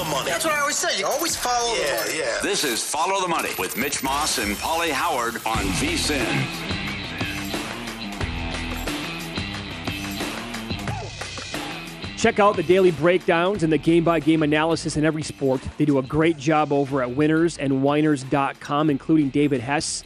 The money. That's what I always say. You always follow the money. yeah. This is Follow the Money with Mitch Moss and Paulie Howard on VSIN. Check out the daily breakdowns and the game by game analysis in every sport. They do a great job over at winnersandwhiners.com, including David Hess,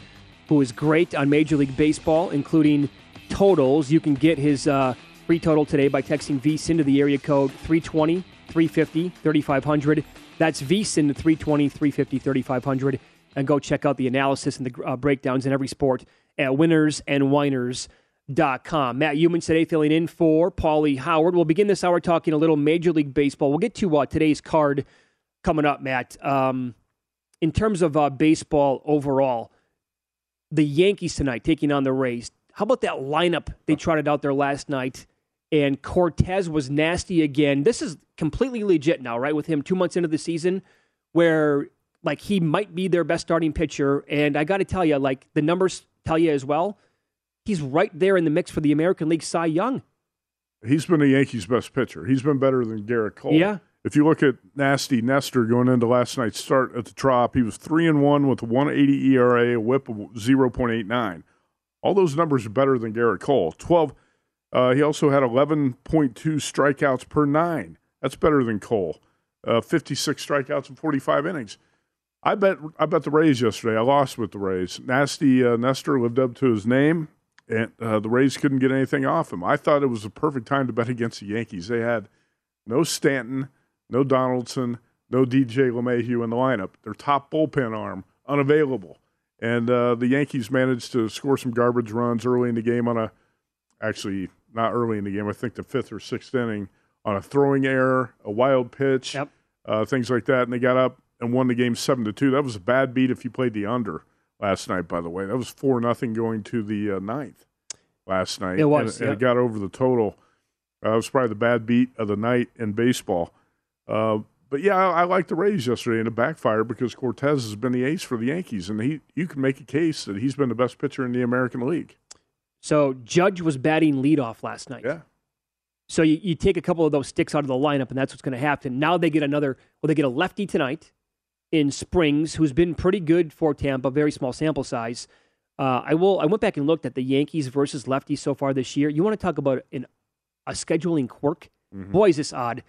who is great on Major League Baseball, including totals. You can get his uh, free total today by texting VSIN to the area code 320 350 3500. That's to 320 350 3500. And go check out the analysis and the uh, breakdowns in every sport at winnersandwhiners.com com. Matt Youmans today filling in for Paulie Howard. We'll begin this hour talking a little Major League Baseball. We'll get to uh, today's card coming up, Matt. Um, in terms of uh, baseball overall, the Yankees tonight taking on the Rays. How about that lineup they trotted out there last night? And Cortes was nasty again. This is completely legit now, right? With him two months into the season, where like he might be their best starting pitcher. And I got to tell you, like the numbers tell you as well he's right there in the mix for the American League Cy Young. He's been the Yankees' best pitcher. He's been better than Gerrit Cole. Yeah. If you look at Nasty Nestor going into last night's start at the Trop, he was three and one with a 180 ERA, a WHIP of 0.89. All those numbers are better than Gerrit Cole. 12. Uh, he also had 11.2 strikeouts per nine. That's better than Cole. Uh, 56 strikeouts in 45 innings. I bet I bet the Rays yesterday. I lost with the Rays. Nasty uh, Nestor lived up to his name and uh, the Rays couldn't get anything off him. I thought it was a perfect time to bet against the Yankees. They had no Stanton, no Donaldson, no DJ LeMahieu in the lineup. Their top bullpen arm unavailable, and uh, the Yankees managed to score some garbage runs early in the game on a, actually not early in the game. I think the fifth or sixth inning on a throwing error, a wild pitch, Yep. uh, things like that, and they got up and won the game seven to two. That was a bad beat if you played the under last night. By the way, that was four nothing going to the uh, ninth last night. It was, and, and it got over the total. Uh, it was probably the bad beat of the night in baseball. Uh, but yeah, I, I like the Rays yesterday, and it backfired because Cortes has been the ace for the Yankees, and he you can make a case that he's been the best pitcher in the American League. So Judge was batting leadoff last night. Yeah. So you, you take a couple of those sticks out of the lineup, and that's what's going to happen. Now they get another. Well, they get a lefty tonight in Springs, who's been pretty good for Tampa. Very small sample size. Uh, I will. I went back and looked at the Yankees versus lefties so far this year. You want to talk about an, a scheduling quirk? Boy, is this odd.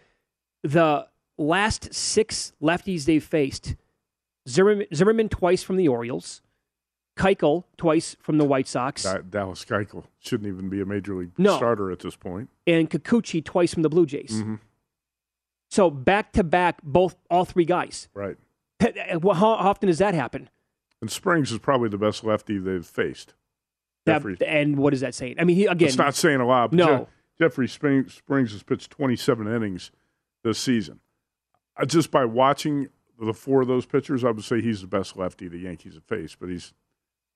The last six lefties they've faced: Zimmermann, Zimmermann twice from the Orioles, Keuchel twice from the White Sox, Da- Dallas Keuchel shouldn't even be a major league No. starter at this point. and Kikuchi twice from the Blue Jays. Mhm. So back to back, both all three guys. Right. How how often does that happen? And Springs is probably the best lefty they've faced. That, Jeffrey, and what is that saying? I mean, he, again, it's not saying a lot. But No. Je- Jeffrey Spring, Springs has pitched 27 innings this season. Uh, just by watching the four of those pitchers, I would say he's the best lefty the Yankees have faced. But he's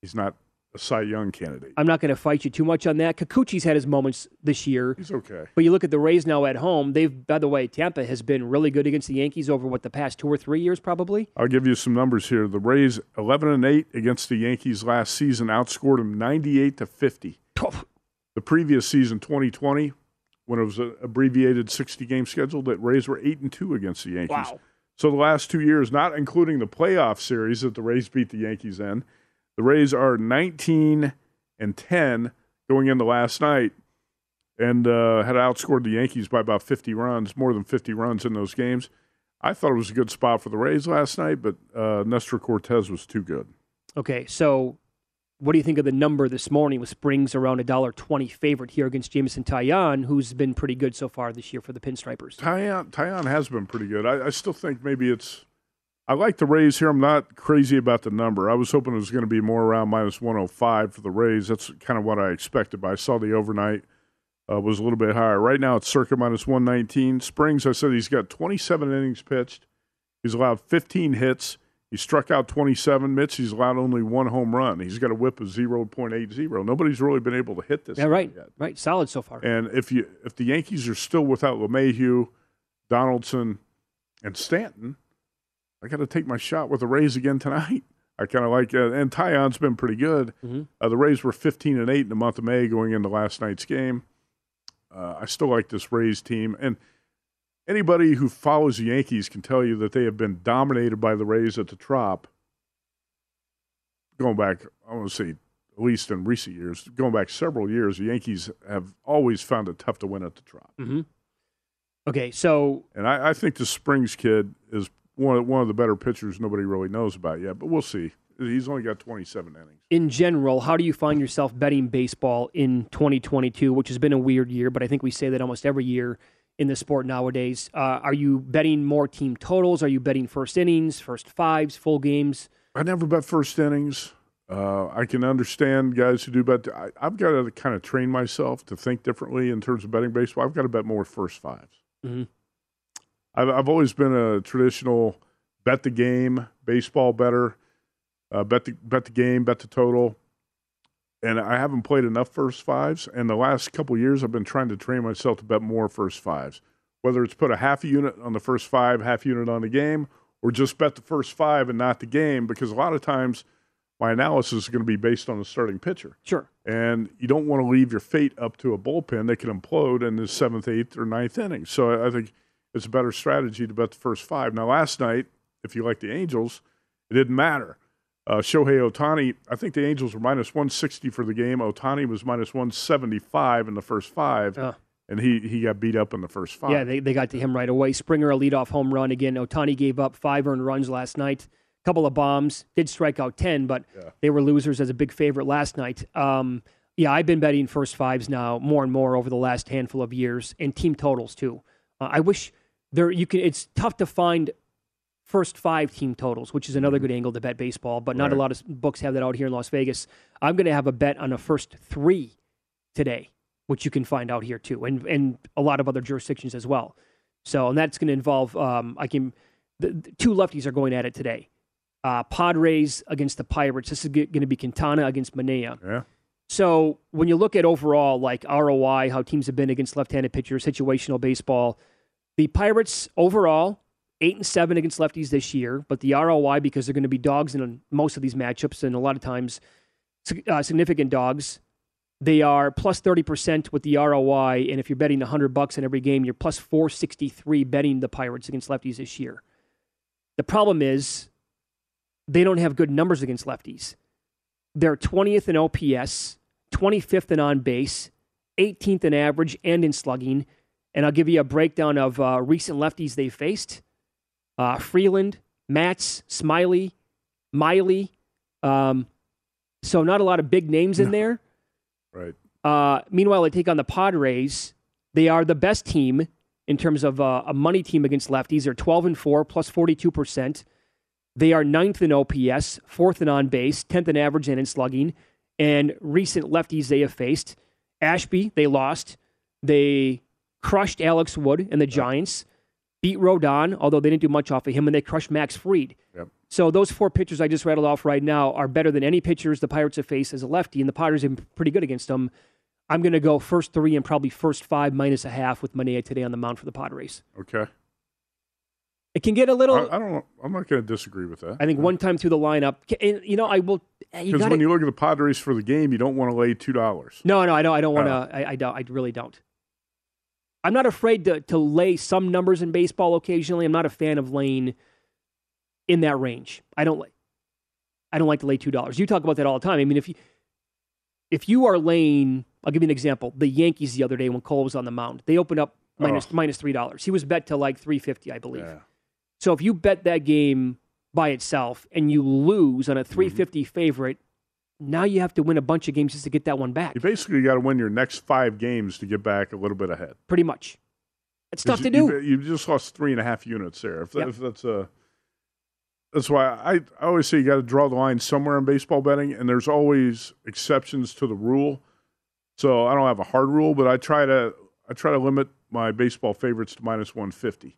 he's not a Cy Young candidate. I'm not going to fight you too much on that. Kikuchi's had his moments this year. He's okay. But you look at the Rays now at home. They've, by the way, Tampa has been really good against the Yankees over what the past two or three years, probably. I'll give you some numbers here. The Rays 11 and 8 against the Yankees last season outscored them 98 to 50. The previous season 2020 when it was an abbreviated 60 game schedule, the Rays were 8 and 2 against the Yankees. Wow. So the last 2 years, not including the playoff series that the Rays beat the Yankees in, the Rays are 19 and 10 going into last night and uh, had outscored the Yankees by about 50 runs, more than 50 runs in those games. I thought it was a good spot for the Rays last night, but uh, Nestor Cortes was too good. Okay, so what do you think of the number this morning with Springs around a dollar twenty favorite here against Jameson Taillon, who's been pretty good so far this year for the Pinstripers? Taillon, Taillon has been pretty good. I, I still think maybe it's. I like the Rays here. I'm not crazy about the number. I was hoping it was going to be more around minus 105 for the Rays. That's kind of what I expected, but I saw the overnight uh, was a little bit higher. Right now it's circa minus 119. Springs, I said he's got 27 innings pitched. He's allowed 15 hits. He struck out 27. Mitch, he's allowed only one home run. He's got a whip of 0.80. Nobody's really been able to hit this. Yeah, right, yet. right, solid so far. And if you if the Yankees are still without LeMahieu, Donaldson, and Stanton, I got to take my shot with the Rays again tonight. I kind of like uh, and Taillon's been pretty good. Mhm. Uh, the Rays were 15 and eight in the month of May going into last night's game. Uh, I still like this Rays team, and anybody who follows the Yankees can tell you that they have been dominated by the Rays at the Trop. Going back, I want to say at least in recent years, going back several years, the Yankees have always found it tough to win at the Trop. hmm Okay, so And I, I think the Springs kid is one of, one of the better pitchers nobody really knows about yet, but we'll see. He's only got 27 innings. in general, how do you find yourself betting baseball in 2022, which has been a weird year, but I think we say that almost every year in the sport nowadays. Uh, are you betting more team totals? Are you betting first innings, first fives, full games? I never bet first innings. Uh, I can understand guys who do bet. I, I've got to kind of train myself to think differently in terms of betting baseball. I've got to bet more first 5s Mhm. I've, I've always been a traditional bet the game baseball better. Uh, bet the bet the game, bet the total. And I haven't played enough first fives. And the last couple years, I've been trying to train myself to bet more first fives. Whether it's put a half a unit on the first five, half unit on the game, or just bet the first five and not the game, because a lot of times my analysis is going to be based on the starting pitcher. Sure. And you don't want to leave your fate up to a bullpen that can implode in the seventh, eighth, or ninth inning. So I- I think it's a better strategy to bet the first five. Now, last night, if you like the Angels, it didn't matter. Uh, Shohei Ohtani, I think the Angels were minus 160 for the game. Ohtani was minus 175 in the first five, Uh. and he, he got beat up in the first five. Yeah, they, they got to him right away. Springer, a leadoff home run. Again, Ohtani gave up five earned runs last night. couple of bombs. Did strike out 10, but they were losers as a big favorite last night. Um, yeah, I've been betting first fives now more and more over the last handful of years, and team totals too. Uh, I wish there you can. It's tough to find first five team totals, which is another good angle to bet baseball, but not a Mm-hmm. Lot of books have that out here in Las Vegas. I'm going to have a bet on the first three today, which you can find out here too, and and a lot of other jurisdictions as well. So, and that's going to involve um, I can the, the two lefties are going at it today. Uh, Padres against the Pirates. This is going to be Quintana against Manaea. Yeah. So when you look at overall, like ROI, how teams have been against left-handed pitchers, situational baseball, the Pirates overall eight and seven against lefties this year, but the ROI because they're going to be dogs in most of these matchups, and a lot of times uh, significant dogs. They are plus thirty percent with the ROI, and if you're betting hundred bucks in every game, you're plus four sixty three betting the Pirates against lefties this year. The problem is they don't have good numbers against lefties. They're 20th in OPS, 25th in on base, 18th in average and in slugging. And I'll give you a breakdown of uh, recent lefties they faced uh, Freeland, Matz, Smiley, Miley, um, So not a lot of big names in there. Right. Uh, meanwhile, they take on the Padres. They are the best team in terms of uh, a money team against lefties. They're 12 and 4, plus 42%. They are ninth in OPS, fourth in on base, 10th in average and in slugging. And recent lefties they have faced Ashby, they lost. They crushed Alex Wood and the Giants, beat Rodon, although they didn't do much off of him, and they crushed Max Fried. Yep. So those four pitchers I just rattled off right now are better than any pitchers the Pirates have faced as a lefty, and the Pirates have been pretty good against them. I'm going to go first three and probably first five minus a half with Manaea today on the mound for the Padres. Okay. It can get a little. I, I don't. I'm not going to disagree with that. I think one time through the lineup, and, you know, I will. You Because when you look at the Padres for the game, you don't want to lay two dollars. no, no, I don't. I don't want to. Uh. I, I don't. I really don't. I'm not afraid to to lay some numbers in baseball occasionally. I'm not a fan of laying in that range. I don't like. I don't like to lay two dollars. You talk about that all the time. I mean, if you if you are laying, I'll give you an example. The Yankees the other day when Cole was on the mound, they opened up oh. minus, Oh. minus three dollars. He was bet to like three fifty, I believe. Yeah. So if you bet that game by itself and you lose on a mm-hmm. 350 favorite, now you have to win a bunch of games just to get that one back. You basically got to win your next five games to get back a little bit ahead. Pretty much. It's tough 'Cause to you, do. You, you just lost three and a half units there. If, that, Yep. if that's a, that's why I, I always say you got to draw the line somewhere in baseball betting, and there's always exceptions to the rule. So I don't have a hard rule, but I try to I try to limit my baseball favorites to minus one fifty.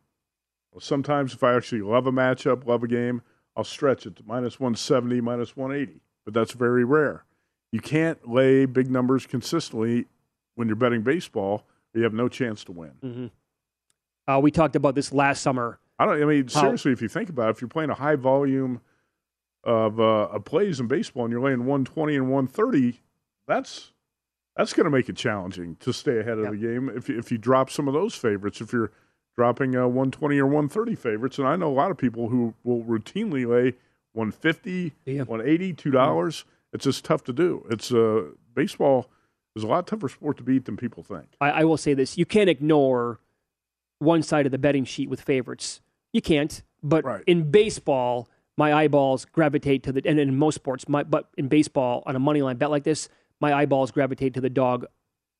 Sometimes if I actually love a matchup, love a game, I'll stretch it to minus one seventy, minus one eighty. But that's very rare. You can't lay big numbers consistently when you're betting baseball. You have no chance to win. Uh, we talked about this last summer. I don't. I mean, How- seriously, if you think about it, if you're playing a high volume of, uh, of plays in baseball and you're laying 120 and 130, that's that's going to make it challenging to stay ahead of Yep. the game. If you- if you drop some of those favorites, if you're dropping uh, 120 or 130 favorites, and I know a lot of people who will routinely lay 150, Yeah. 180, two dollars. It's just tough to do. It's uh, baseball is a lot tougher sport to beat than people think. I, I will say this: you can't ignore one side of the betting sheet with favorites. You can't. But Right. in baseball, my eyeballs gravitate to the, and in most sports, my, but in baseball, on a money line bet like this, my eyeballs gravitate to the dog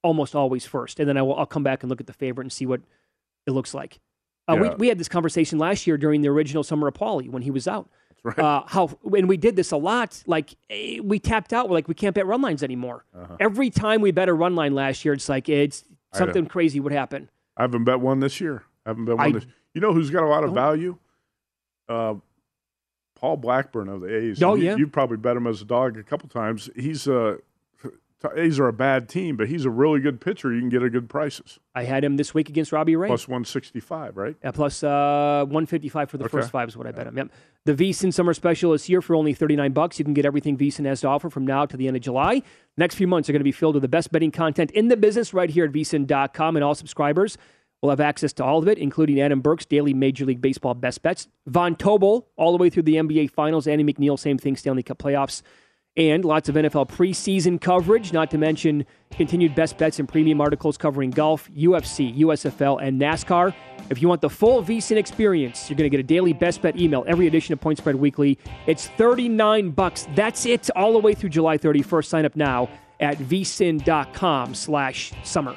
almost always first, and then I will, I'll come back and look at the favorite and see what it looks like. Uh, we, Yeah. we had this conversation last year during the original summer of Paulie when he was out. Right. Uh, how and we did this a lot. Like eh, we tapped out. We're like we can't bet run lines anymore. Uh-huh. Every time we bet a run line last year, it's like it's something crazy would happen. I haven't bet one this year. I haven't bet one I this. You know who's got a lot of value? Uh, Paul Blackburn of the A's. Oh, you, yeah. you probably bet him as a dog a couple times. He's uh, A's are a bad team, but he's a really good pitcher. You can get a good prices. I had him this week against Robbie Ray. Plus one sixty five, right? Yeah, plus uh, 155 for the Okay. first five is what I bet him. Yep. The VSIN summer special is here for only 39 bucks. You can get everything VSIN has to offer from now to the end of July. The next few months are going to be filled with the best betting content in the business right here at VSIN.com, and all subscribers will have access to all of it, including Adam Burke's daily Major League Baseball best bets, Von Tobel all the way through the NBA Finals, Andy McNeil, same thing, Stanley Cup playoffs and lots of NFL preseason coverage, not to mention continued best bets and premium articles covering golf, UFC, USFL, and NASCAR. If you want the full VSIN experience, you're going to get a daily best bet email every edition of Point Spread Weekly. It's 39 bucks. That's it all the way through July 31st. Sign up now at vsin.com slash summer.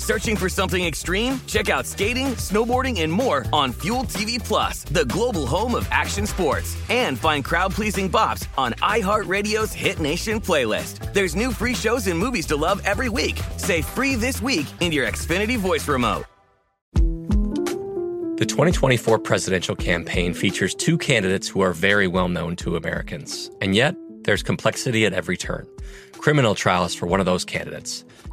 Searching for something extreme? Check out skating, snowboarding, and more on Fuel TV Plus, the global home of action sports. And find crowd-pleasing bops on iHeartRadio's Hit Nation playlist. There's new free shows and movies to love every week. Say free this week in your Xfinity voice remote. The 2024 presidential campaign features two candidates who are very well known to Americans. And yet, there's complexity at every turn. Criminal trials for one of those candidates,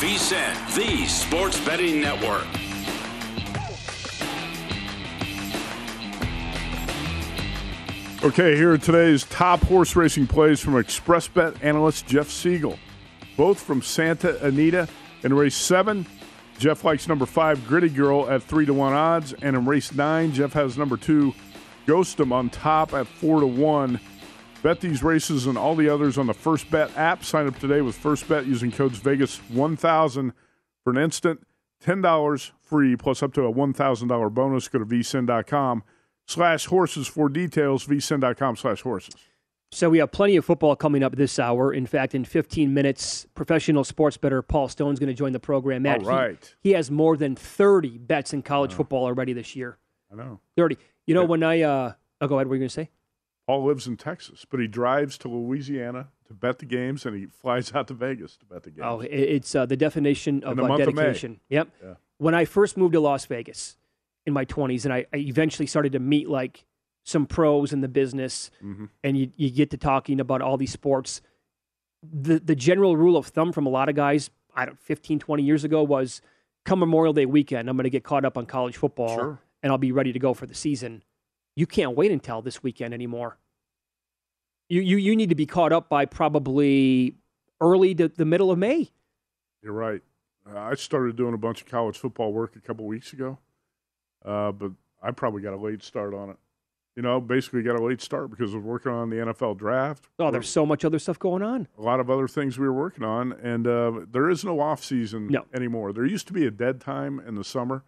on VSIN, the sports betting network. Okay, here are today's top horse racing plays from ExpressBet analyst Jeff Siegel. Both from Santa Anita in race seven. Jeff likes number five, Gritty Girl, at three to one odds. And in race nine, Jeff has number two, Ghostum, on top at four to one. Bet these races and all the others on the First Bet app. Sign up today with First Bet using codes Vegas 1000 for an instant $10 free plus up to a $1,000 bonus. Go to vsin.com slash horses for details. vsin.com slash horses. So we have plenty of football coming up this hour. In fact, in 15 minutes, professional sports bettor Paul Stone's going to join the program. Matt, All right. he, he has more than 30 bets in college football already this year. I know. 30. You know, when I, uh, oh, go ahead. What are you going to say? Paul lives in Texas, but he drives to Louisiana to bet the games, and he flies out to Vegas to bet the games. Oh, it's uh, the definition of the uh, month of. Yep. Yeah. When I first moved to Las Vegas in my 20s, and I, I eventually started to meet like some pros in the business, Mhm. and you, you get to talking about all these sports. The, the general rule of thumb from a lot of guys, I don't 15, 20 years ago was come Memorial Day weekend, I'm going to get caught up on college football Sure. and I'll be ready to go for the season. You can't wait until this weekend anymore. You, you, you need to be caught up by probably early to the middle of May. You're right. Uh, I started doing a bunch of college football work a couple weeks ago, uh, but I probably got a late start on it. You know, basically got a late start because of working on the NFL draft. Oh, there's so much other stuff going on. a lot of other things we were working on, and uh, there is no off season No. anymore. There used to be a dead time in the summer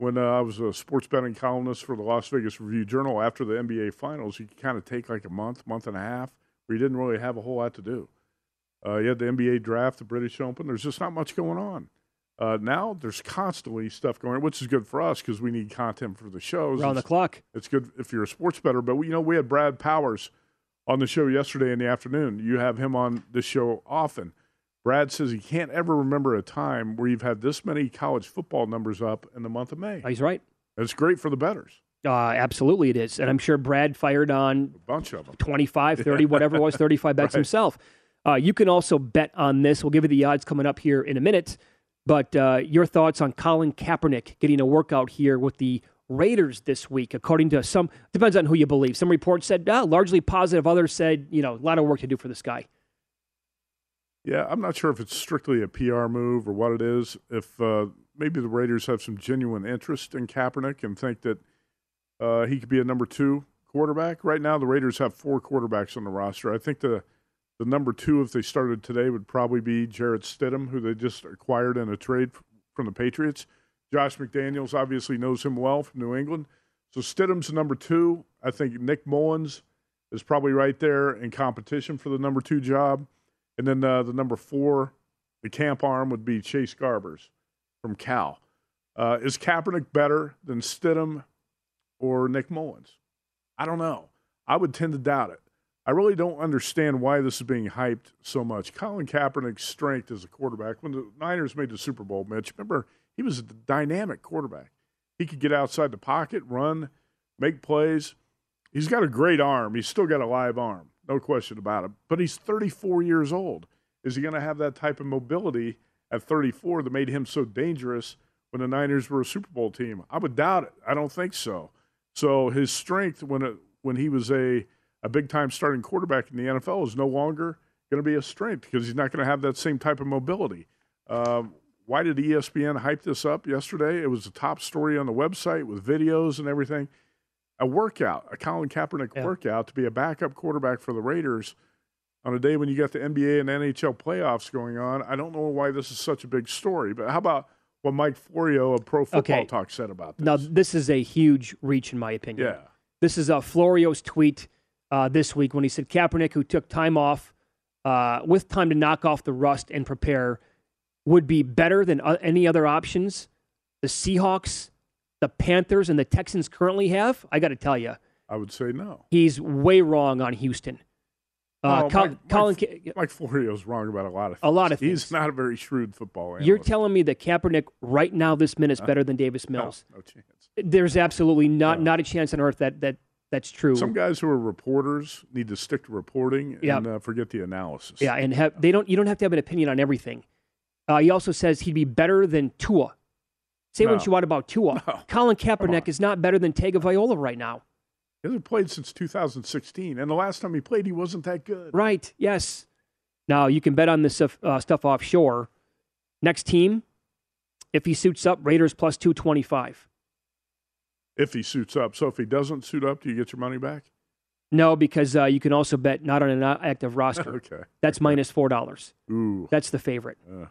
when uh, I was a sports betting columnist for the Las Vegas Review Journal. After the NBA Finals, you could kind of take like a month, month and a half, where you didn't really have a whole lot to do. Uh, you had the NBA draft, the British Open. There's just not much going on. Uh, now there's constantly stuff going on, which is good for us because we need content for the shows. Around the It's- clock. it's good if you're a sports better. But we, you know, we had Brad Powers on the show yesterday in the afternoon. You have him on the show often. Brad says he can't ever remember a time where you've had this many college football numbers up in the month of May. He's right. It's great for the betters. Uh, absolutely, it is. And I'm sure Brad fired on A bunch of them. 25, 30, whatever it was, 35 bets Right. himself. Uh, you can also bet on this. We'll give you the odds coming up here in a minute. But uh, your thoughts on Colin Kaepernick getting a workout here with the Raiders this week, according to some, depends on who you believe. Some reports said ah, largely positive, others said, you know, a lot of work to do for this guy. Yeah, I'm not sure if it's strictly a PR move or what it is. If uh, maybe the Raiders have some genuine interest in Kaepernick and think that uh, he could be a number two quarterback. Right now, the Raiders have four quarterbacks on the roster. I think the the number two, if they started today, would probably be Jarrett Stidham, who they just acquired in a trade from the Patriots. Josh McDaniels obviously knows him well from New England. So Stidham's number two. I think Nick Mullens is probably right there in competition for the number two job. And then uh, the number four, the camp arm, would be Chase Garbers. from Cal. Uh, is Kaepernick better than Stidham or Nick Mullens? I don't know. I would tend to doubt it. I really don't understand why this is being hyped so much. Colin Kaepernick's strength as a quarterback, when the Niners made the Super Bowl, Mitch, remember, he was a dynamic quarterback. He could get outside the pocket, run, make plays. He's got a great arm. He's still got a live arm, no question about it. But he's 34 years old. Is he going to have that type of mobility at 34 that made him so dangerous when the Niners were a Super Bowl team? I would doubt it. I don't think so. So his strength when it, when he was a a big time starting quarterback in the NFL is no longer going to be a strength because he's not going to have that same type of mobility. Um, why did ESPN hype this up yesterday? It was a top story on the website with videos and everything. A workout, a Colin Kaepernick yeah. workout to be a backup quarterback for the Raiders on a day when you got the NBA and NHL playoffs going on. I don't know why this is such a big story, but how about what Mike Florio of Pro Football okay. Talk said about this? Now, this is a huge reach, in my opinion. Yeah. This is uh, Florio's tweet uh, this week when he said Kaepernick, who took time off uh, with time to knock off the rust and prepare, would be better than uh, any other options the Seahawks, the Panthers, and the Texans currently have. I got to tell you, I would say no. He's way wrong on Houston. Uh, oh, Col- Mike, Colin, Mike, Mike Florio's wrong about a lot of things. A lot of things. He's not a very shrewd football analyst. You're telling me that Kaepernick right now, this minute, is better than Davis Mills? No, no chance. There's absolutely not no. not a chance on earth that that that's true. Some guys who are reporters need to stick to reporting yep. and uh, forget the analysis. Yeah, and have, they don't. You don't have to have an opinion on everything. Uh, he also says he'd be better than Tua. Say no. what you want about Tua. No. Colin Kaepernick is not better than Tagovailoa right now. He hasn't played since 2016, and the last time he played, he wasn't that good. Right. Yes. Now you can bet on this stuff, uh, stuff offshore. Next team, if he suits up, Raiders plus two twenty five if he suits up. So if he doesn't suit up, do you get your money back? No, because uh, you can also bet not on an active roster. okay. That's minus four dollars. Ooh. That's the favorite. Uh.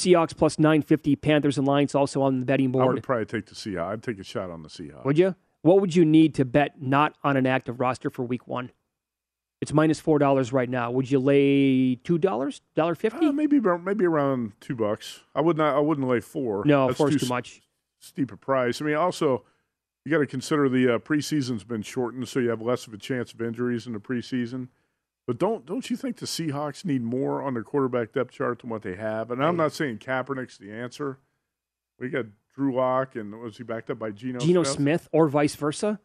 Seahawks plus nine fifty. Panthers and Lions also on the betting board. I would probably take the Seahawks. I'd take a shot on the Seahawks. Would you? What would you need to bet not on an active roster for Week One? It's minus four dollars right now. Would you lay two dollars, dollar fifty? Uh, maybe maybe around two bucks. I would not. I wouldn't lay four. No, That's four's too, too much. Steep a price. I mean, also you got to consider the uh, preseason's been shortened, so you have less of a chance of injuries in the preseason. But don't don't you think the Seahawks need more on their quarterback depth chart than what they have? And I'm not saying Kaepernick's the answer. We got Drew Lock, and was he backed up by Geno? Geno Smith? Smith, or vice versa.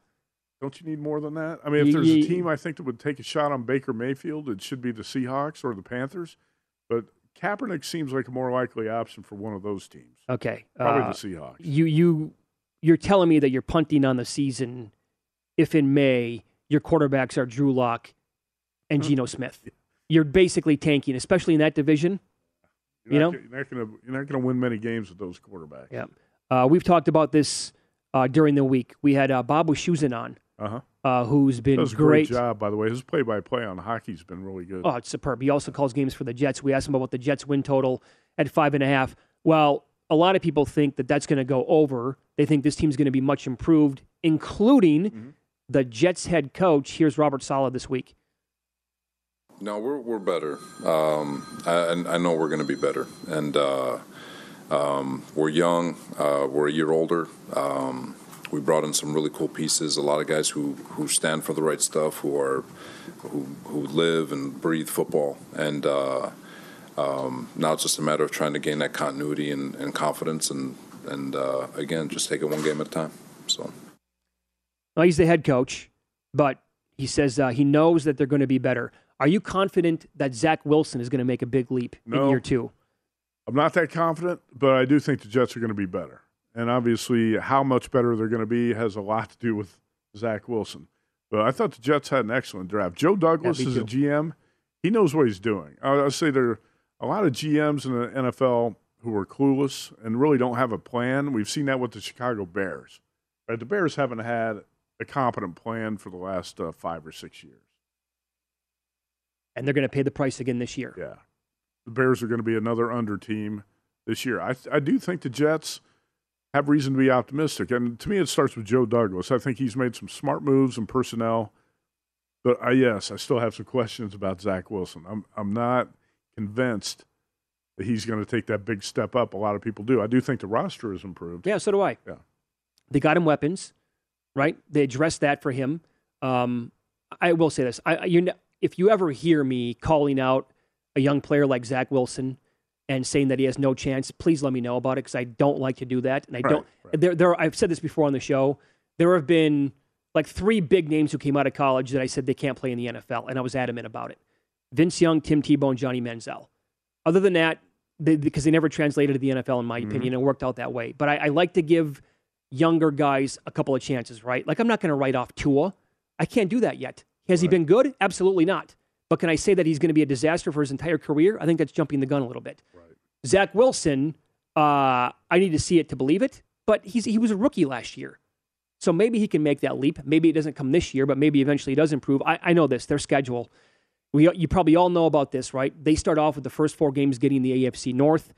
Don't you need more than that? I mean, if there's a team I think that would take a shot on Baker Mayfield, it should be the Seahawks or the Panthers. But Kaepernick seems like a more likely option for one of those teams. Okay, probably uh, the Seahawks. You you you're telling me that you're punting on the season if in May your quarterbacks are Drew Lock and mm. Geno Smith. You're basically tanking, especially in that division. You're you know, know, you're not going to you're not to win many games with those quarterbacks. Yeah, uh, we've talked about this uh, during the week. We had uh, Bob Wischusen on, uh-huh. uh, who's been Does great. great job, by the way. His play-by-play on hockey's been really good. Oh, it's superb. He also calls games for the Jets. We asked him about the Jets win total at five and a half. Well, a lot of people think that that's going to go over. They think this team's going to be much improved, including mm-hmm. the Jets head coach. Here's Robert Saleh this week. No, we're we're better. Um, I, I, know we're going to be better, and uh, um, we're young. Uh, we're a year older. Um, we brought in some really cool pieces. A lot of guys who, who stand for the right stuff, who are who who live and breathe football, and. Uh, um, now it's just a matter of trying to gain that continuity and, and confidence, and and uh, again, just take it one game at a time. So, well, he's the head coach, but he says uh, he knows that they're going to be better. Are you confident that Zach Wilson is going to make a big leap no, in year two? I'm not that confident, but I do think the Jets are going to be better. And obviously, how much better they're going to be has a lot to do with Zach Wilson. But I thought the Jets had an excellent draft. Joe Douglas yeah, is a GM. He knows what he's doing. I, I say there are a lot of GMs in the NFL who are clueless and really don't have a plan. We've seen that with the Chicago Bears. Right? The Bears haven't had a competent plan for the last uh, five or six years. And they're going to pay the price again this year. Yeah. The Bears are going to be another under team this year. I, I do think the Jets have reason to be optimistic. And to me, it starts with Joe Douglas. I think he's made some smart moves and personnel. But uh, yes, I still have some questions about Zach Wilson. I'm, I'm not – convinced that he's going to take that big step up. A lot of people do. I do think the roster has improved. Yeah, so do I. Yeah. They got him weapons, right? They addressed that for him. Um, I will say this: I, you, if you ever hear me calling out a young player like Zach Wilson and saying that he has no chance, please let me know about it because I don't like to do that. And I Right, don't. There, there. I've said this before on the show. There have been like three big names who came out of college that I said they can't play in the NFL, and I was adamant about it. Vince Young, Tim Tebow, and Johnny Manziel. Other than that, they, because they never translated to the NFL, in my Mm-hmm. opinion, it worked out that way. But I, I like to give younger guys a couple of chances, right? Like I'm not going to write off Tua. I can't do that yet. Has he been good? Absolutely not. But can I say that he's going to be a disaster for his entire career? I think that's jumping the gun a little bit. Zach Wilson, uh, I need to see it to believe it, but he's he was a rookie last year. So maybe he can make that leap. Maybe it doesn't come this year, but maybe eventually it does improve. I, I know this, their schedule. We, you probably all know about this, right? They start off with the first four games getting the AFC North.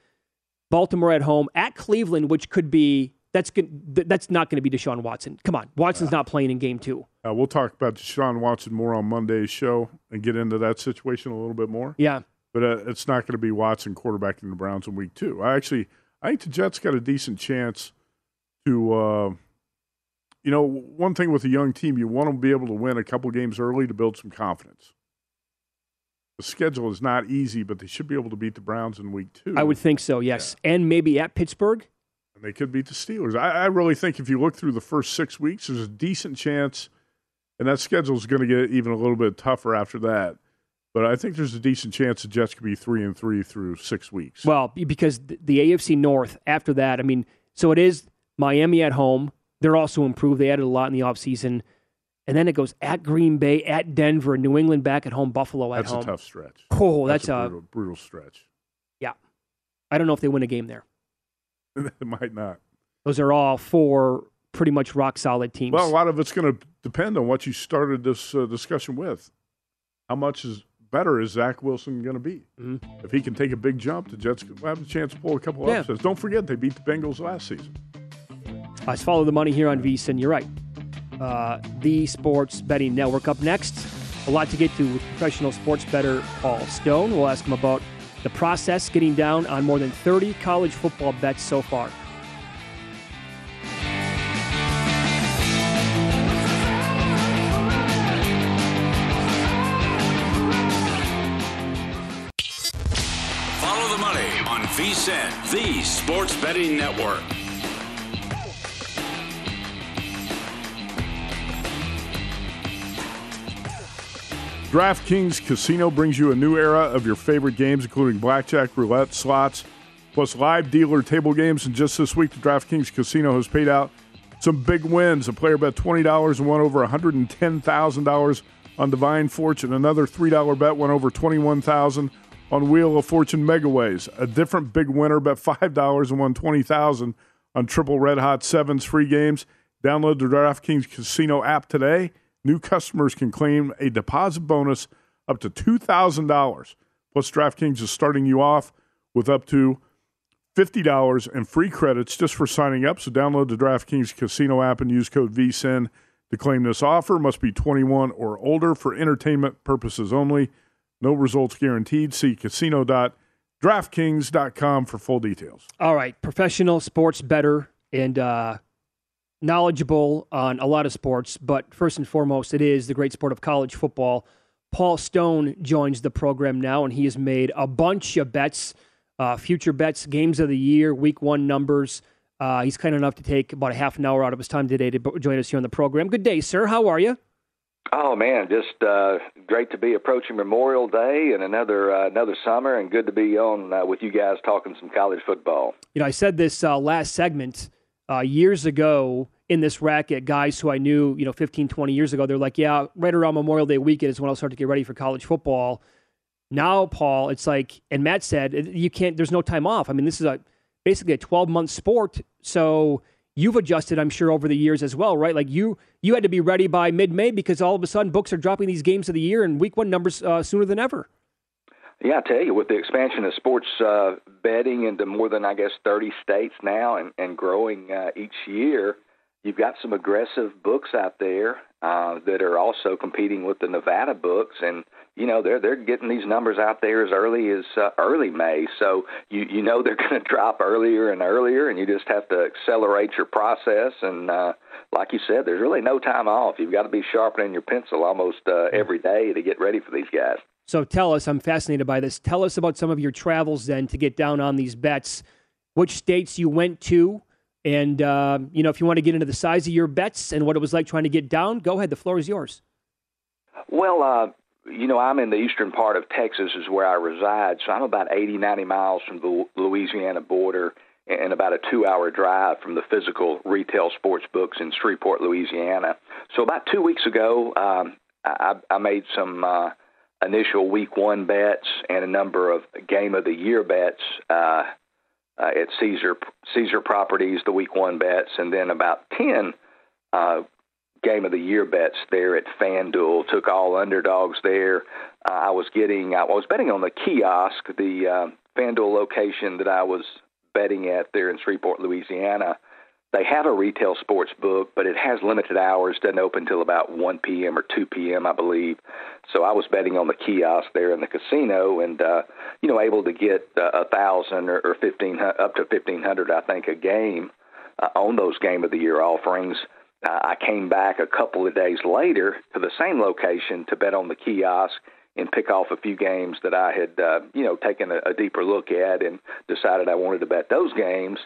Baltimore at home, at Cleveland, which could be that's good. That's not going to be Deshaun Watson. Come on, Watson's not playing in game two. Uh, we'll talk about Deshaun Watson more on Monday's show and get into that situation a little bit more. Yeah, But uh, it's not going to be Watson quarterbacking the Browns in week two. I actually, I think the Jets got a decent chance to, uh, you know, one thing with a young team, you want to be able to win a couple games early to build some confidence. The schedule is not easy, but they should be able to beat the Browns in week two. I would think so. Yes, and maybe at Pittsburgh. And they could beat the Steelers. I, I really think if you look through the first six weeks, there's a decent chance, and that schedule is going to get even a little bit tougher after that. But I think there's a decent chance the Jets could be three and three through six weeks. Well, because the AFC North after that, I mean, so it is Miami at home. They're also improved. They added a lot in the offseason. And then it goes at Green Bay, at Denver, New England back at home, Buffalo at that's home. a tough stretch. Oh, that's, a a, brutal, brutal stretch. yeah. I don't know if they win a game there. it might not. Those are all four pretty much rock solid teams. Well, a lot of it's going to depend on what you started this uh, discussion with. How much is better is Zach Wilson going to be? Mm-hmm. If he can take a big jump, the Jets will have a chance to pull a couple of Yeah. upsets. Don't forget they beat the Bengals last season. Let's follow the money here on VSIN. You're right. Uh, the Sports Betting Network. Up next, a lot to get to with professional sports bettor Paul Stone. We'll ask him about the process getting down on more than 30 college football bets so far. Follow the money on VSIN, the Sports Betting Network. DraftKings Casino brings you a new era of your favorite games, including blackjack, roulette, slots, plus live dealer table games. And just this week, the DraftKings Casino has paid out some big wins. A player bet $20 and won over $110,000 on Divine Fortune. Another $3 bet went over $21,000 on Wheel of Fortune Megaways. A different big winner bet $5 and won $20,000 on Triple Red Hot Sevens free games. Download the DraftKings Casino app today. New customers can claim a deposit bonus up to $2,000. Plus, DraftKings is starting you off with up to $50 in free credits just for signing up. So download the DraftKings Casino app and use code VSIN to claim this offer. Must be 21 or older for entertainment purposes only. No results guaranteed. See casino.draftkings.com for full details. All right, professional sports better and uh, knowledgeable on a lot of sports, but first and foremost, it is the great sport of college football. Paul Stone joins the program now, and he has made a bunch of bets, uh, future bets, games of the year, week one numbers. Uh, he's kind enough to take about a half an hour out of his time today to join us here on the program. Good day, sir. How are you? Oh man, just uh, great to be approaching Memorial Day and another uh, another summer, and good to be on uh, with you guys talking some college football. You know, I said this uh, last segment uh, years ago in this racket. Guys who I knew, you know, 15, 20 years ago, they're like, yeah, right around Memorial Day weekend is when I'll start to get ready for college football. Now, Paul, it's like, and Matt said, you can't, there's no time off. I mean, this is a basically a 12 month sport. So you've adjusted, I'm sure, over the years as well, right? Like you, you had to be ready by mid May because all of a sudden books are dropping these games of the year and week one numbers uh, sooner than ever. Yeah, I tell you, with the expansion of sports uh, betting into more than I guess 30 states now, and and growing uh, each year, you've got some aggressive books out there uh, that are also competing with the Nevada books, and you know they're they're getting these numbers out there as early as uh, early May. So you you know they're going to drop earlier and earlier, and you just have to accelerate your process. And uh, like you said, there's really no time off. You've got to be sharpening your pencil almost uh, every day to get ready for these guys. So tell us, I'm fascinated by this. Tell us about some of your travels then to get down on these bets. Which states you went to, and uh, you know if you want to get into the size of your bets and what it was like trying to get down. Go ahead, the floor is yours. Well, uh, you know, I'm in the eastern part of Texas, is where I reside. So I'm about 80, 90 miles from the Louisiana border and about a two hour drive from the physical retail sports books in Shreveport, Louisiana. So about two weeks ago, um, I, I made some uh, initial week one bets and a number of game of the year bets. Uh, uh, at Caesar Caesar Properties, the week one bets, and then about ten uh, game of the year bets there at FanDuel. Took all underdogs there. Uh, I was getting, I was betting on the kiosk, the uh, FanDuel location that I was betting at there in Shreveport, Louisiana. They have a retail sports book, but it has limited hours. Doesn't open until about 1 p.m. or 2 p.m., I believe. So I was betting on the kiosk there in the casino, and uh, you know, able to get uh, a uh, thousand or, or fifteen up to fifteen hundred, I think, a game uh, on those game of the year offerings. Uh, I came back a couple of days later to the same location to bet on the kiosk and pick off a few games that I had, uh, you know, taken a, a deeper look at and decided I wanted to bet those games.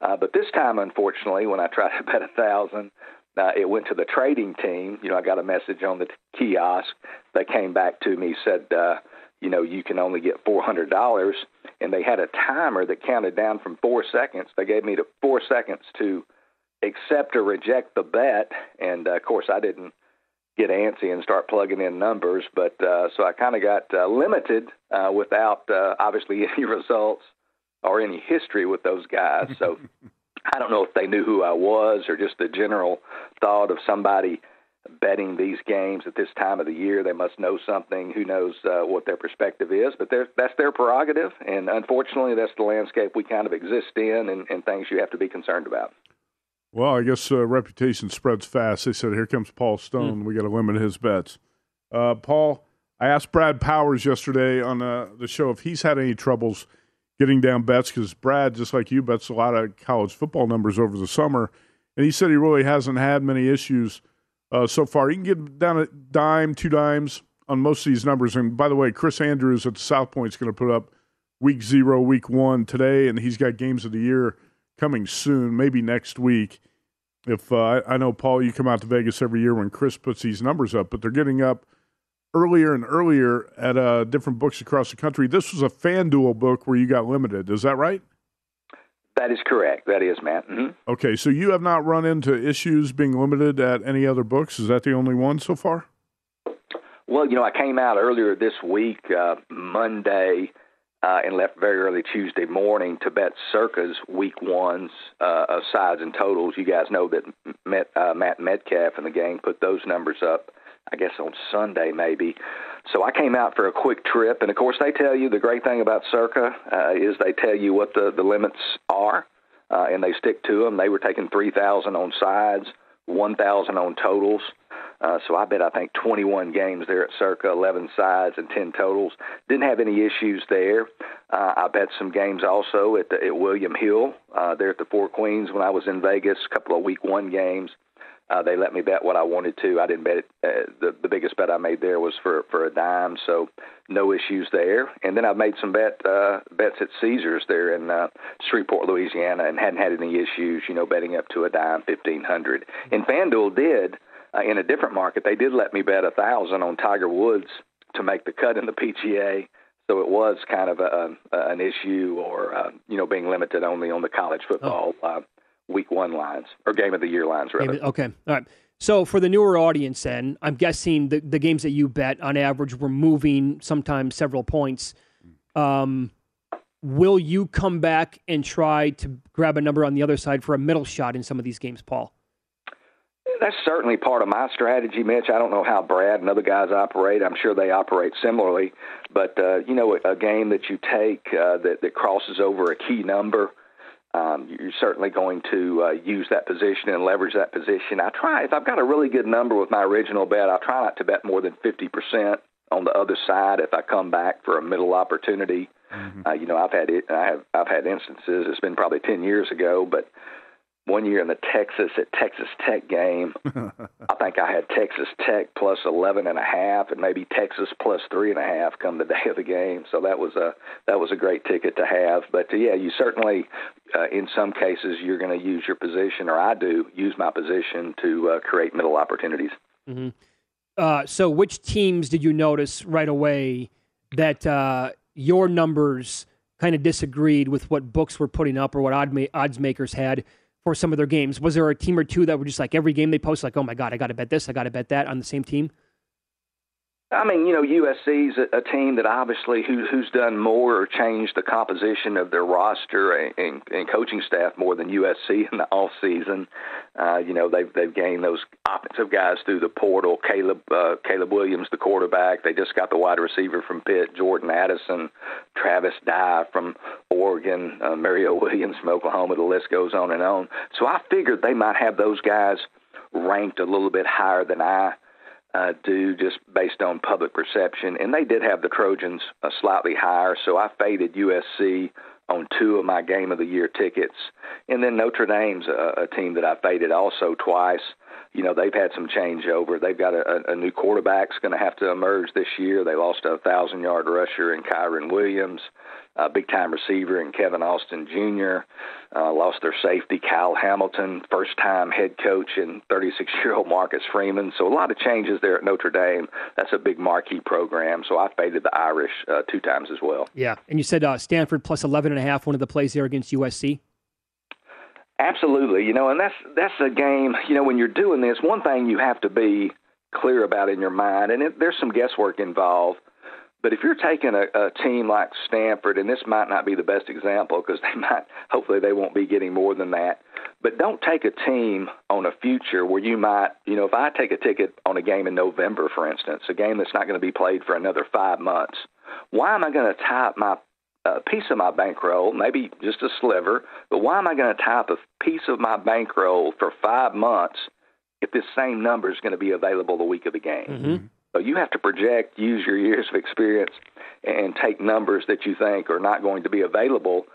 Uh, but this time, unfortunately, when I tried to bet a thousand, uh, it went to the trading team. You know, I got a message on the kiosk. They came back to me, said, uh, you know, you can only get four hundred dollars, and they had a timer that counted down from four seconds. They gave me the four seconds to accept or reject the bet. And uh, of course, I didn't get antsy and start plugging in numbers, but uh, so I kind of got uh, limited uh, without uh, obviously any results or any history with those guys. So I don't know if they knew who I was or just the general thought of somebody betting these games at this time of the year. They must know something. Who knows uh, what their perspective is? But that's their prerogative, and unfortunately, that's the landscape we kind of exist in, and, and things you have to be concerned about. Well, I guess uh, reputation spreads fast. They said, "Here comes Paul Stone. Mm. We got to limit his bets." Uh, Paul, I asked Brad Powers yesterday on uh, the show if he's had any troubles getting down bets because Brad, just like you, bets a lot of college football numbers over the summer, and he said he really hasn't had many issues uh, so far. He can get down a dime, two dimes on most of these numbers. And by the way, Chris Andrews at South Point is going to put up week zero, week one today, and he's got games of the year coming soon, maybe next week. If uh, I know, Paul, you come out to Vegas every year when Chris puts these numbers up, but they're getting up earlier and earlier at uh, different books across the country. This was a FanDuel book where you got limited. Is that right? That is correct. That is, Matt. Mm-hmm. Okay, so you have not run into issues being limited at any other books. Is that the only one so far? Well, you know, I came out earlier this week, uh, Monday uh, and left very early Tuesday morning to bet Circa's week ones uh, of sides and totals. You guys know that Met, uh, Matt Metcalf and the gang put those numbers up, I guess, on Sunday maybe. So I came out for a quick trip, and of course they tell you the great thing about Circa uh, is they tell you what the the limits are, uh, and they stick to them. They were taking three thousand on sides, one thousand on totals. Uh, so I bet I think 21 games there at Circa, 11 sides and 10 totals. Didn't have any issues there. Uh, I bet some games also at, the, at William Hill uh, there at the Four Queens when I was in Vegas. A couple of Week One games. Uh, they let me bet what I wanted to. I didn't bet it. Uh, the the biggest bet I made there was for for a dime, so no issues there. And then I've made some bet uh, bets at Caesars there in uh, Shreveport, Louisiana, and hadn't had any issues. You know, betting up to a dime, fifteen hundred. And FanDuel did uh, in a different market, they did let me bet a thousand on Tiger Woods to make the cut in the PGA. So it was kind of a, a an issue, or uh, you know, being limited only on the college football oh. uh, week one lines or game of the year lines, rather. Okay, all right. So for the newer audience, then I'm guessing the the games that you bet on average were moving sometimes several points. Um, will you come back and try to grab a number on the other side for a middle shot in some of these games, Paul? That's certainly part of my strategy, Mitch. I don't know how Brad and other guys operate. I'm sure they operate similarly, but uh, you know, a, a game that you take uh, that that crosses over a key number, um, you're certainly going to uh, use that position and leverage that position. I try if I've got a really good number with my original bet, I'll try not to bet more than fifty percent on the other side if I come back for a middle opportunity. Mm-hmm. Uh, you know, I've had it. I have I've had instances. It's been probably ten years ago, but one year in the Texas at Texas Tech game, I think I had Texas Tech plus eleven and a half, and maybe Texas plus three and a half come the day of the game. So that was a that was a great ticket to have. But uh, yeah, you certainly, uh, in some cases, you're going to use your position, or I do use my position to uh, create middle opportunities. Mm-hmm. Uh, so, which teams did you notice right away that uh, your numbers kind of disagreed with what books were putting up or what odds makers had? For some of their games? Was there a team or two that were just like every game they post, like, oh my God, I got to bet this, I got to bet that on the same team? I mean, you know, USC's a, a team that obviously who, who's done more or changed the composition of their roster and, and, and coaching staff more than USC in the off season. Uh, you know, they've they've gained those offensive guys through the portal. Caleb uh, Caleb Williams, the quarterback. They just got the wide receiver from Pitt, Jordan Addison, Travis Dye from Oregon, uh, Mario Williams from Oklahoma. The list goes on and on. So I figured they might have those guys ranked a little bit higher than I uh, do just based on public perception. And they did have the Trojans uh, slightly higher, so I faded USC on two of my game of the year tickets. And then Notre Dame's a, a team that I faded also twice. You know, they've had some changeover. They've got a, a new quarterback's going to have to emerge this year. They lost a thousand yard rusher in Kyren Williams a big time receiver, in Kevin Austin Jr. Uh, lost their safety, Kyle Hamilton, first time head coach, and 36 year old Marcus Freeman. So a lot of changes there at Notre Dame. That's a big marquee program. So I faded the Irish uh, two times as well. Yeah. And you said uh, Stanford plus 11 and a half, one of the plays there against USC? Absolutely. You know, and that's that's a game, you know, when you're doing this, one thing you have to be clear about in your mind, and it, there's some guesswork involved but if you're taking a, a team like Stanford, and this might not be the best example because they might, hopefully, they won't be getting more than that. But don't take a team on a future where you might, you know, if I take a ticket on a game in November, for instance, a game that's not going to be played for another five months, why am I going to tie up my a piece of my bankroll, maybe just a sliver, but why am I going to tie up a piece of my bankroll for five months if this same number is going to be available the week of the game? Mm-hmm. So you have to project, use your years of experience, and take numbers that you think are not going to be available.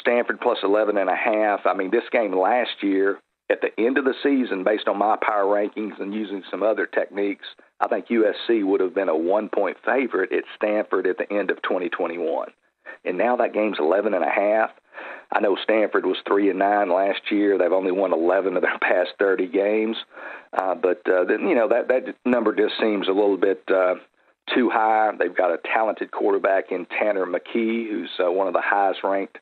Stanford plus 11 and a half. I mean, this game last year, at the end of the season, based on my power rankings and using some other techniques, I think USC would have been a one point favorite at Stanford at the end of 2021. And now that game's 11 and a half. I know Stanford was three and nine last year. They've only won 11 of their past 30 games, uh, but uh, then you know that that number just seems a little bit uh, too high. They've got a talented quarterback in Tanner McKee, who's uh, one of the highest ranked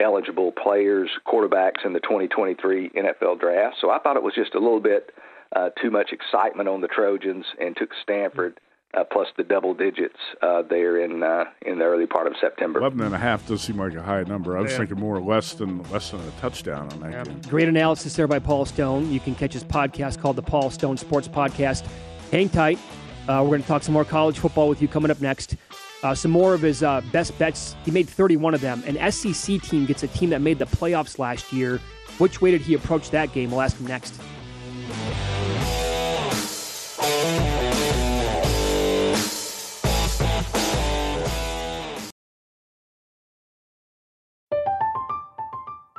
eligible players, quarterbacks in the 2023 NFL draft. So I thought it was just a little bit uh, too much excitement on the Trojans and took Stanford uh, plus the double digits uh, there in uh, in the early part of September. Eleven and a half does seem like a high number. I was yeah. thinking more less than less than a touchdown on that yeah. game. Great analysis there by Paul Stone. You can catch his podcast called the Paul Stone Sports Podcast. Hang tight. Uh, we're going to talk some more college football with you coming up next. Uh, some more of his uh, best bets. He made 31 of them. An SEC team gets a team that made the playoffs last year. Which way did he approach that game? We'll ask him next.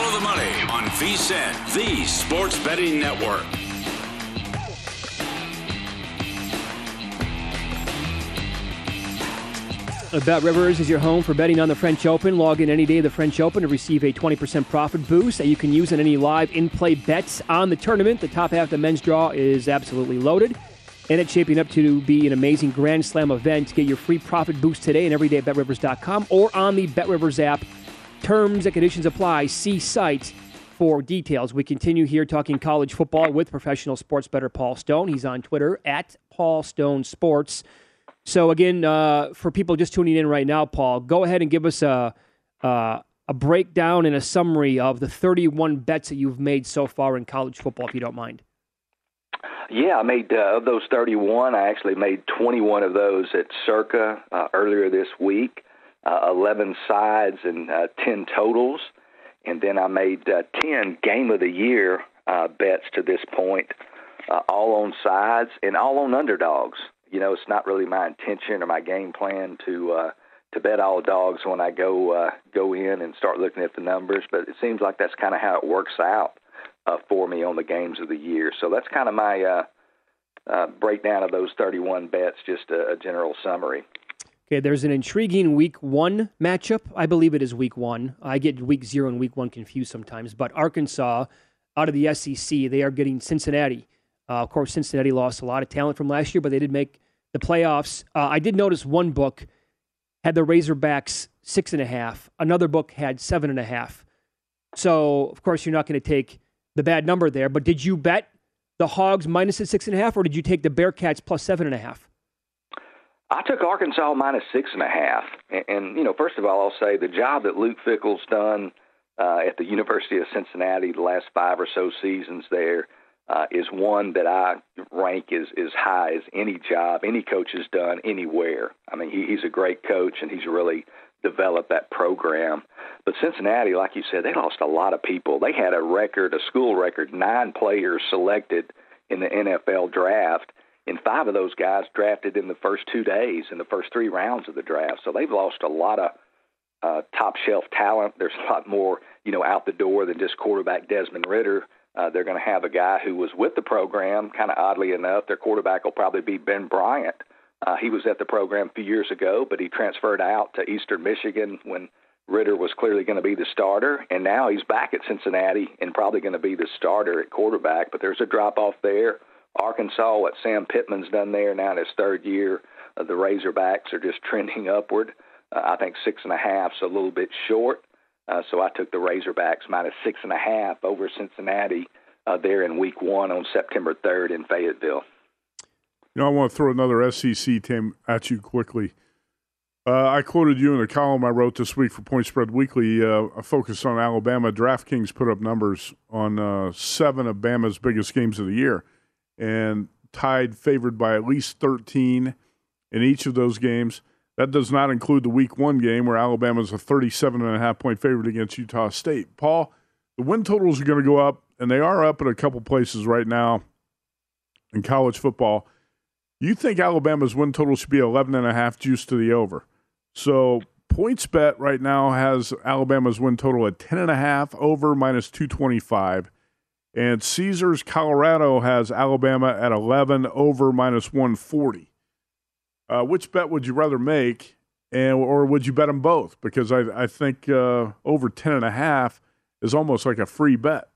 Follow the money on VSIN, the Sports Betting Network. Bet Rivers is your home for betting on the French Open. Log in any day of the French Open to receive a 20% profit boost that you can use on any live in play bets on the tournament. The top half of the men's draw is absolutely loaded, and it's shaping up to be an amazing Grand Slam event. Get your free profit boost today at everyday.betrivers.com or on the BetRivers app. Terms and conditions apply. See site for details. We continue here talking college football with professional sports bettor Paul Stone. He's on Twitter at Paul Stone Sports. So again, uh, for people just tuning in right now, Paul, go ahead and give us a uh, a breakdown and a summary of the 31 bets that you've made so far in college football, if you don't mind. Yeah, I made uh, of those 31. I actually made 21 of those at Circa uh, earlier this week. Uh, 11 sides and uh, 10 totals, and then I made uh, 10 game of the year uh, bets to this point, uh, all on sides and all on underdogs you know, it's not really my intention or my game plan to uh, to bet all dogs when I go uh, go in and start looking at the numbers. But it seems like that's kind of how it works out uh, for me on the games of the year. So that's kind of my uh, uh, breakdown of those 31 bets. Just a, a general summary. Okay, there's an intriguing week one matchup. I believe it is week one. I get week zero and week one confused sometimes. But Arkansas, out of the SEC, they are getting Cincinnati. Uh, of course, Cincinnati lost a lot of talent from last year, but they did make the playoffs. Uh, I did notice one book had the Razorbacks six and a half. Another book had seven and a half. So, of course, you're not going to take the bad number there. But did you bet the Hogs minus the six and a half, or did you take the Bearcats plus seven and a half? I took Arkansas minus six and a half. And, and you know, first of all, I'll say the job that Luke Fickell's done uh, at the University of Cincinnati the last five or so seasons there uh, is one that I rank as as high as any job any coach has done anywhere. I mean, he, he's a great coach and he's really developed that program. But Cincinnati, like you said, they lost a lot of people. They had a record, a school record, nine players selected in the NFL draft, and five of those guys drafted in the first two days, in the first three rounds of the draft. So they've lost a lot of uh, top shelf talent. There's a lot more, you know, out the door than just quarterback Desmond Ridder. uh, they're going to have a guy who was with the program, kind of oddly enough. Their quarterback will probably be Ben Bryant. Uh, he was at the program a few years ago, but he transferred out to Eastern Michigan when Ridder was clearly going to be the starter, and now he's back at Cincinnati and probably going to be the starter at quarterback. But there's a drop off there. Arkansas, what Sam Pittman's done there now in his third year, uh, the Razorbacks are just trending upward. Uh, I think six and a half's a little bit short. Uh, so I took the Razorbacks minus six and a half over Cincinnati uh, there in Week One on September 3rd in Fayetteville. You know, I want to throw another SEC team at you quickly. Uh, I quoted you in a column I wrote this week for Point Spread Weekly. Uh, a on Alabama. DraftKings put up numbers on uh, seven of Bama's biggest games of the year, and tied favored by at least 13 in each of those games. That does not include the week one game where Alabama is a 37 and a half point favorite against Utah State. Paul, the win totals are going to go up, and they are up at a couple places right now in college football. You think Alabama's win total should be 11 and a half juice to the over. So PointsBet right now has Alabama's win total at 10 and a half over minus 225. And Caesars Colorado has Alabama at 11 over minus 140. Uh, which bet would you rather make, and or would you bet them both? Because I I think uh, over ten and a half is almost like a free bet.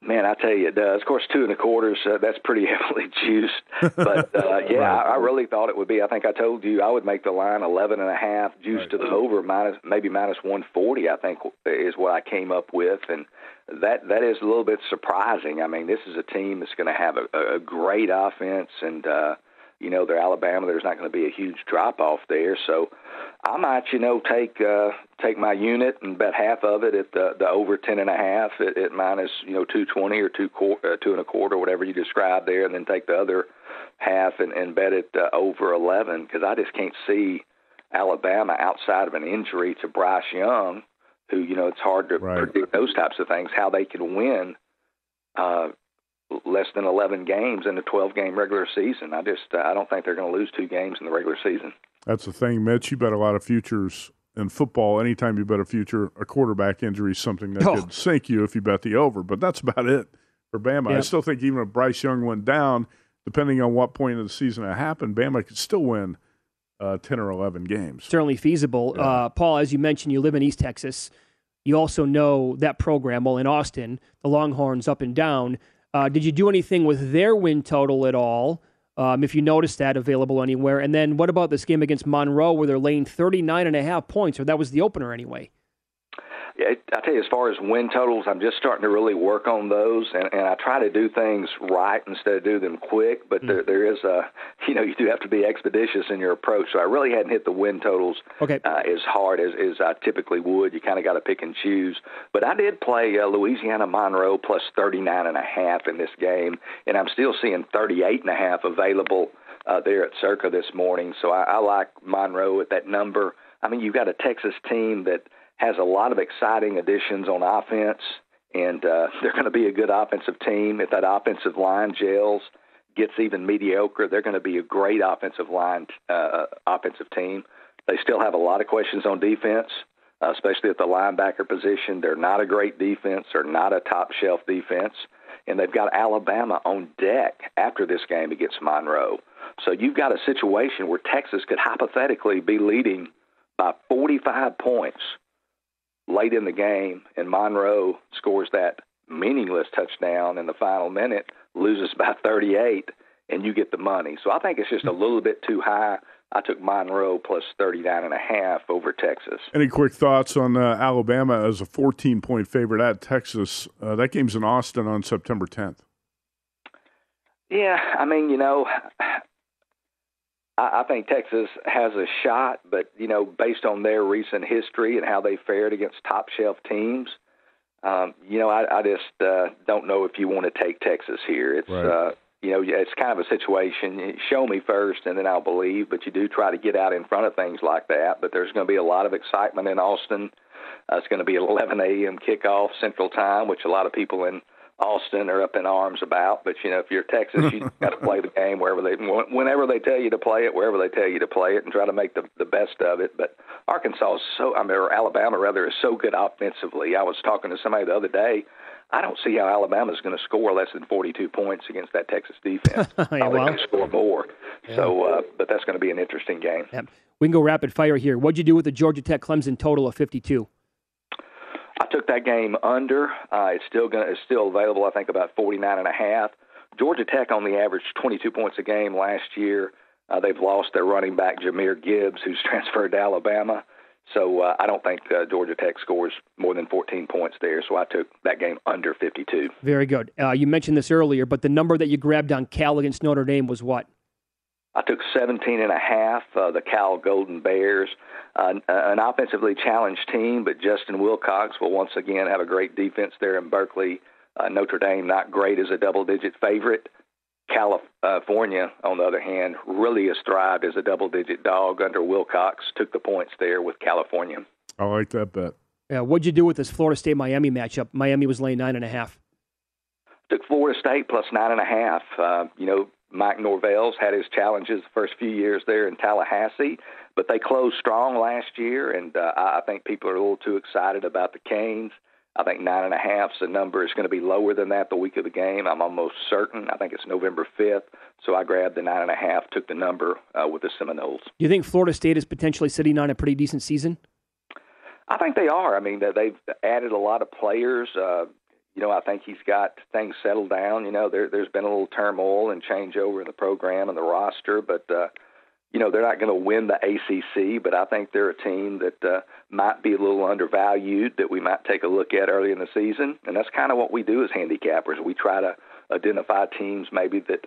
Man, I tell you, it does. Of course, two and a quarters, uh, that's pretty heavily juiced. But uh, yeah, right. I, I really thought it would be. I think I told you I would make the line eleven and a half, juiced right. to the over, minus maybe minus one forty. I think is what I came up with, and that that is a little bit surprising. I mean, this is a team that's going to have a, a great offense, and uh, you know they're Alabama. There's not going to be a huge drop off there, so I might, you know, take uh, take my unit and bet half of it at the the over ten and a half at, at minus, you know, two twenty or two uh, two and a quarter, whatever you described there, and then take the other half and, and bet it uh, over eleven because I just can't see Alabama outside of an injury to Bryce Young, who you know it's hard to right. predict those types of things, how they can win. Uh, less than 11 games in a 12 game regular season. I just uh, I don't think they're going to lose two games in the regular season. That's the thing, Mitch. You bet a lot of futures in football. Anytime you bet a future, a quarterback injury is something that oh. could sink you if you bet the over. But that's about it for Bama. Yep. I still think even if Bryce Young went down, depending on what point of the season it happened, Bama could still win uh, 10 or 11 games. Certainly feasible. Yeah. Uh, Paul, as you mentioned, you live in East Texas. You also know that program, well, in Austin, the Longhorns up and down. Uh, did you do anything with their win total at all? Um, if you noticed that available anywhere. And then what about this game against Monroe where they're laying 39 and a half points, or that was the opener anyway? I tell you, as far as win totals, I'm just starting to really work on those, and, and I try to do things right instead of do them quick. But mm. there, there is a, you know, you do have to be expeditious in your approach. So I really hadn't hit the win totals okay. uh, as hard as, as I typically would. You kind of got to pick and choose. But I did play uh, Louisiana Monroe plus 39 and a half in this game, and I'm still seeing 38 and a half available uh, there at Circa this morning. So I, I like Monroe at that number. I mean, you've got a Texas team that has a lot of exciting additions on offense, and uh, they're going to be a good offensive team. If that offensive line gels, gets even mediocre, they're going to be a great offensive line, uh, offensive team. They still have a lot of questions on defense, uh, especially at the linebacker position. They're not a great defense. They're not a top shelf defense. And they've got Alabama on deck after this game against Monroe. So you've got a situation where Texas could hypothetically be leading by 45 points late in the game, and Monroe scores that meaningless touchdown in the final minute, loses by 38, and you get the money. So I think it's just a little bit too high. I took Monroe plus 39 and a half over Texas. Any quick thoughts on uh, Alabama as a 14 point favorite at Texas? Uh, that game's in Austin on September 10th. Yeah, I mean, you know, I, I think Texas has a shot, but you know, based on their recent history and how they fared against top shelf teams, um, you know, I, I just uh, don't know if you want to take Texas here. It's right. uh, you know, it's kind of a situation. Show me first, and then I'll believe. But you do try to get out in front of things like that. But there's going to be a lot of excitement in Austin. Uh, it's going to be an 11 a.m. kickoff Central Time, which a lot of people in Austin are up in arms about. But you know, if you're Texas, you got to play the game wherever they, whenever they tell you to play it, wherever they tell you to play it, and try to make the the best of it. But Arkansas is so, I mean, or Alabama rather, is so good offensively. I was talking to somebody the other day. I don't see how Alabama is going to score less than 42 points against that Texas defense. yeah, well, they score more. Yeah. So, uh, but that's going to be an interesting game. We can go rapid fire here. What'd you do with the Georgia Tech Clemson total of 52? I took that game under. Uh, it's still going it's still available. I think about 49 and a half. Georgia Tech only averaged 22 points a game last year. Uh, they've lost their running back Jahmyr Gibbs, who's transferred to Alabama. So uh, I don't think uh, Georgia Tech scores more than 14 points there. So I took that game under 52. Very good. Uh, you mentioned this earlier, but the number that you grabbed on Cal against Notre Dame was what? I took 17 and a half. Uh, the Cal Golden Bears, uh, an offensively challenged team, but Justin Wilcox will once again have a great defense there in Berkeley. Uh, Notre Dame not great as a double-digit favorite. California, on the other hand, really has thrived as a double-digit dog under Wilcox. Took the points there with California. I like that bet. Yeah, what'd you do with this Florida State Miami matchup? Miami was laying nine and a half. Took Florida State plus nine and a half. Uh, you know, Mike Norvell's had his challenges the first few years there in Tallahassee, but they closed strong last year, and uh, I think people are a little too excited about the Canes. I think nine and a half's the number. is going to be lower than that the week of the game. I'm almost certain. I think it's November 5th. So I grabbed the nine and a half, took the number uh, with the Seminoles. Do you think Florida State is potentially sitting on a pretty decent season? I think they are. I mean, they've added a lot of players. Uh, you know, I think he's got things settled down. You know, there, there's been a little turmoil and changeover in the program and the roster, but uh, you know they're not going to win the ACC. But I think they're a team that uh, might be a little undervalued that we might take a look at early in the season, and that's kind of what we do as handicappers. We try to identify teams maybe that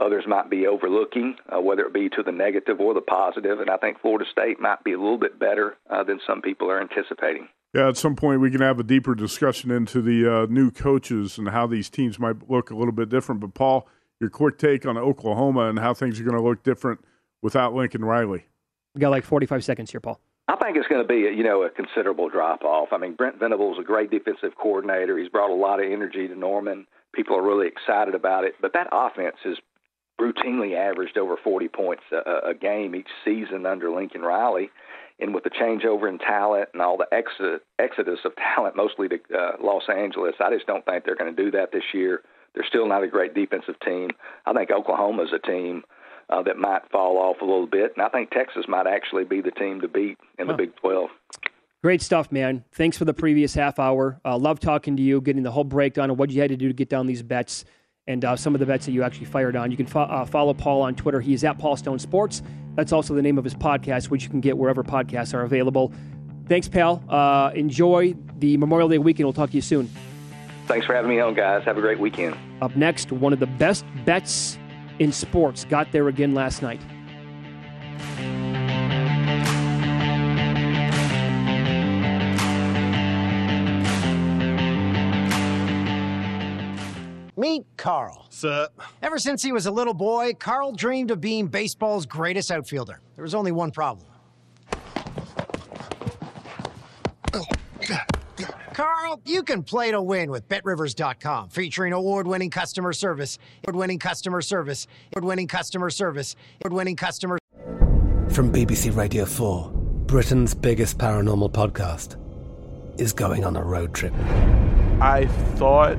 others might be overlooking, uh, whether it be to the negative or the positive. And I think Florida State might be a little bit better uh, than some people are anticipating. Yeah, at some point we can have a deeper discussion into the uh, new coaches and how these teams might look a little bit different. But Paul, your quick take on Oklahoma and how things are going to look different without Lincoln Riley. We got like 45 seconds here, Paul. I think it's going to be, a, you know, a considerable drop off. I mean, Brent Venables is a great defensive coordinator. He's brought a lot of energy to Norman. People are really excited about it. But that offense has routinely averaged over 40 points a, a game each season under Lincoln Riley and with the changeover in talent and all the exodus of talent, mostly to uh, Los Angeles, I just don't think they're going to do that this year. They're still not a great defensive team. I think Oklahoma's a team uh, that might fall off a little bit, and I think Texas might actually be the team to beat in the Big 12. Great stuff, man. Thanks for the previous half hour. Uh, love talking to you, getting the whole breakdown of what you had to do to get down these bets and uh, some of the bets that you actually fired on. You can fo- uh, follow Paul on Twitter. He's at Paul Stone Sports. That's also the name of his podcast, which you can get wherever podcasts are available. Thanks, pal. Uh, enjoy the Memorial Day weekend. We'll talk to you soon. Thanks for having me on, guys. Have a great weekend. Up next, one of the best bets in sports got there again last night. Meet Carl. Sup? Ever since he was a little boy, Carl dreamed of being baseball's greatest outfielder. There was only one problem. Carl, you can play to win with BetRivers.com, featuring award-winning customer service, award-winning customer service, award-winning customer service, award-winning customer. From BBC Radio 4, Britain's biggest paranormal podcast is going on a road trip. I thought